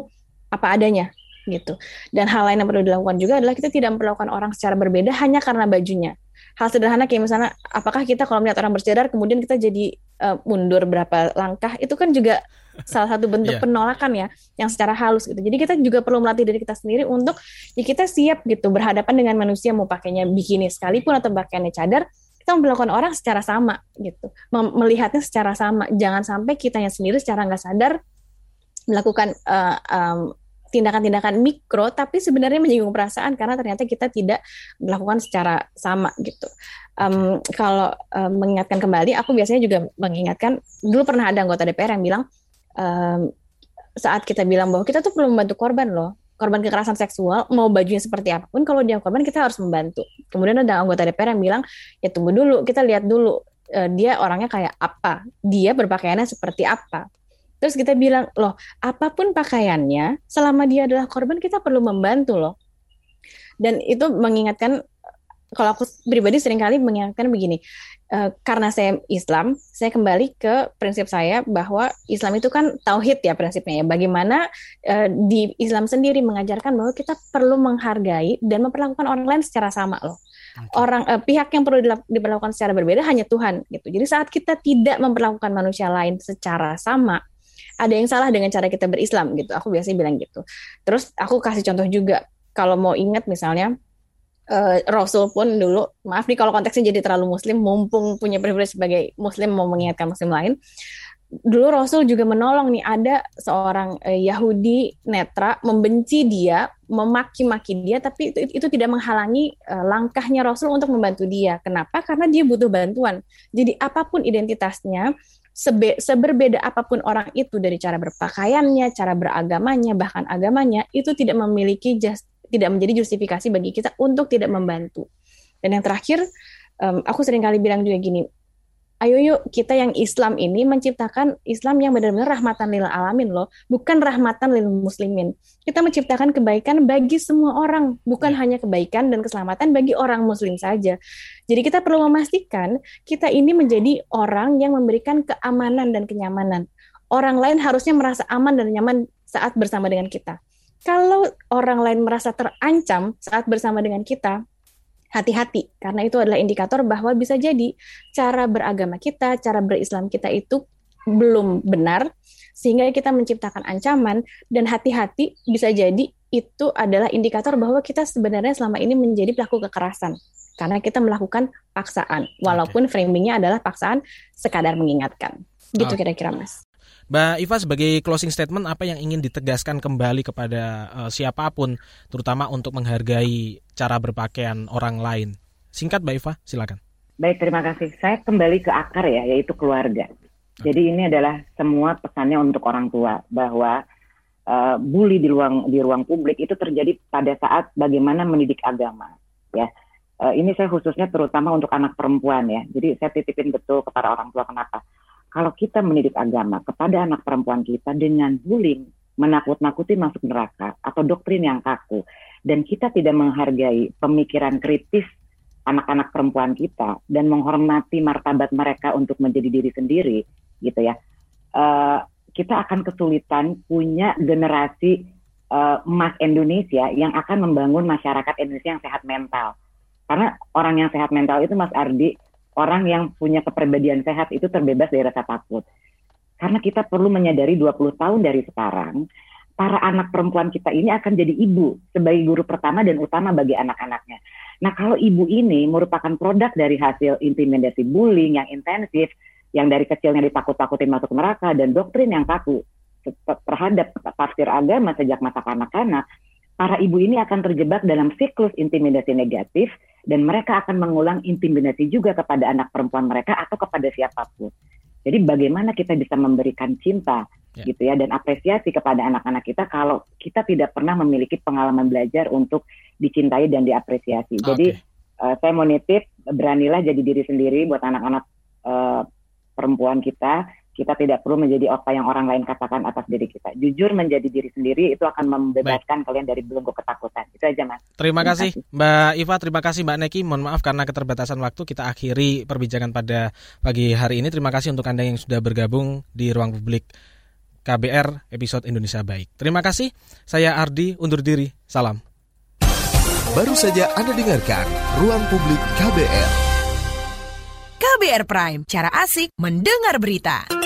apa adanya gitu. Dan hal lain yang perlu dilakukan juga adalah kita tidak memperlakukan orang secara berbeda hanya karena bajunya. Hal sederhana kayak misalnya apakah kita kalau melihat orang bercadar kemudian kita jadi uh, mundur berapa langkah itu kan juga salah satu bentuk yeah. penolakan ya yang secara halus gitu. Jadi kita juga perlu melatih diri kita sendiri untuk ya kita siap gitu berhadapan dengan manusia mau pakainya bikini sekalipun atau pakaiannya cadar kita memperlakukan orang secara sama gitu, melihatnya secara sama. Jangan sampai kitanya sendiri secara nggak sadar melakukan uh, um, tindakan-tindakan mikro tapi sebenarnya menyinggung perasaan karena ternyata kita tidak melakukan secara sama gitu. Um, kalau um, mengingatkan kembali, aku biasanya juga mengingatkan dulu pernah ada anggota DPR yang bilang um, saat kita bilang bahwa kita tuh perlu membantu korban loh. Korban kekerasan seksual mau bajunya seperti apa pun kalau dia korban kita harus membantu. Kemudian ada anggota DPR yang bilang ya tunggu dulu kita lihat dulu uh, dia orangnya kayak apa dia berpakaiannya seperti apa. Terus kita bilang loh apa pun pakaiannya selama dia adalah korban kita perlu membantu loh. Dan itu mengingatkan kalau aku pribadi sering kali mengingatkan begini Uh, karena saya Islam, saya kembali ke prinsip saya bahwa Islam itu kan tauhid ya prinsipnya ya. Bagaimana uh, di Islam sendiri mengajarkan bahwa kita perlu menghargai dan memperlakukan orang lain secara sama loh. Okay. Orang uh, pihak yang perlu diperlakukan secara berbeda hanya Tuhan gitu. Jadi saat kita tidak memperlakukan manusia lain secara sama, ada yang salah dengan cara kita berislam gitu. Aku biasanya bilang gitu. Terus aku kasih contoh juga kalau mau ingat misalnya uh, Rasul pun dulu, maaf nih kalau konteksnya jadi terlalu muslim, mumpung punya privilege sebagai muslim mau mengingatkan muslim lain, dulu Rasul juga menolong nih ada seorang uh, Yahudi netra membenci dia, memaki-maki dia, tapi itu, itu tidak menghalangi uh, langkahnya Rasul untuk membantu dia. Kenapa? Karena dia butuh bantuan. Jadi apa pun identitasnya, sebe seberbeda apa pun orang itu dari cara berpakaiannya, cara beragamanya, bahkan agamanya, itu tidak memiliki just, tidak menjadi justifikasi bagi kita untuk tidak membantu. Dan yang terakhir, um, aku sering kali bilang juga gini, ayo yuk kita yang Islam ini menciptakan Islam yang benar-benar rahmatan lil alamin loh, bukan rahmatan lil muslimin. Kita menciptakan kebaikan bagi semua orang, bukan ya. hanya kebaikan dan keselamatan bagi orang muslim saja. Jadi kita perlu memastikan kita ini menjadi orang yang memberikan keamanan dan kenyamanan. Orang lain harusnya merasa aman dan nyaman saat bersama dengan kita. Kalau orang lain merasa terancam saat bersama dengan kita, hati-hati karena itu adalah indikator bahwa bisa jadi cara beragama kita, cara berislam kita itu belum benar sehingga kita menciptakan ancaman dan hati-hati bisa jadi itu adalah indikator bahwa kita sebenarnya selama ini menjadi pelaku kekerasan karena kita melakukan paksaan walaupun okay. framingnya adalah paksaan sekadar mengingatkan gitu kira-kira mas. Mbak Iva sebagai closing statement apa yang ingin ditegaskan kembali kepada uh, siapa pun terutama untuk menghargai cara berpakaian orang lain. Singkat Mbak Iva, silakan. Baik, terima kasih. Saya kembali ke akar ya, yaitu keluarga. Jadi ini adalah semua pesannya untuk orang tua bahwa uh, bully di ruang di ruang publik itu terjadi pada saat bagaimana mendidik agama, ya. Uh, ini saya khususnya terutama untuk anak perempuan ya. Jadi saya titipin betul kepada orang tua kenapa? Kalau kita mendidik agama kepada anak perempuan kita dengan bullying, menakut-nakuti masuk neraka atau doktrin yang kaku dan kita tidak menghargai pemikiran kritis anak-anak perempuan kita dan menghormati martabat mereka untuk menjadi diri sendiri gitu ya uh, kita akan kesulitan punya generasi uh, emas Indonesia yang akan membangun masyarakat Indonesia yang sehat mental. Karena orang yang sehat mental itu Mas Ardi orang yang punya kepribadian sehat itu terbebas dari rasa takut karena kita perlu menyadari 20 tahun dari sekarang para anak perempuan kita ini akan jadi ibu sebagai guru pertama dan utama bagi anak-anaknya. Nah, kalau ibu ini merupakan produk dari hasil intimidasi bullying yang intensif, yang dari kecilnya ditakut-takutin masuk neraka dan doktrin yang kaku terhadap tafsir agama sejak masa kanak-kanak, para ibu ini akan terjebak dalam siklus intimidasi negatif dan mereka akan mengulang intimidasi juga kepada anak perempuan mereka atau kepada siapa pun. Jadi bagaimana kita bisa memberikan cinta yeah. gitu ya dan apresiasi kepada anak-anak kita kalau kita tidak pernah memiliki pengalaman belajar untuk dicintai dan diapresiasi. Okay. Jadi uh, saya mau nitip beranilah jadi diri sendiri buat anak-anak uh, perempuan kita kita tidak perlu menjadi apa yang orang lain katakan atas diri kita. Jujur menjadi diri sendiri itu akan membebaskan Baik. kalian dari belenggu ketakutan. Itu aja mas. Terima, terima kasih. kasih Mbak Iva, terima kasih Mbak Neki. Mohon maaf karena keterbatasan waktu kita akhiri perbincangan pada pagi hari ini. Terima kasih untuk Anda yang sudah bergabung di ruang publik KBR episode Indonesia Baik. Terima kasih. Saya Ardi undur diri. Salam. Baru saja Anda dengarkan Ruang Publik KBR. KBR Prime, cara asik mendengar berita.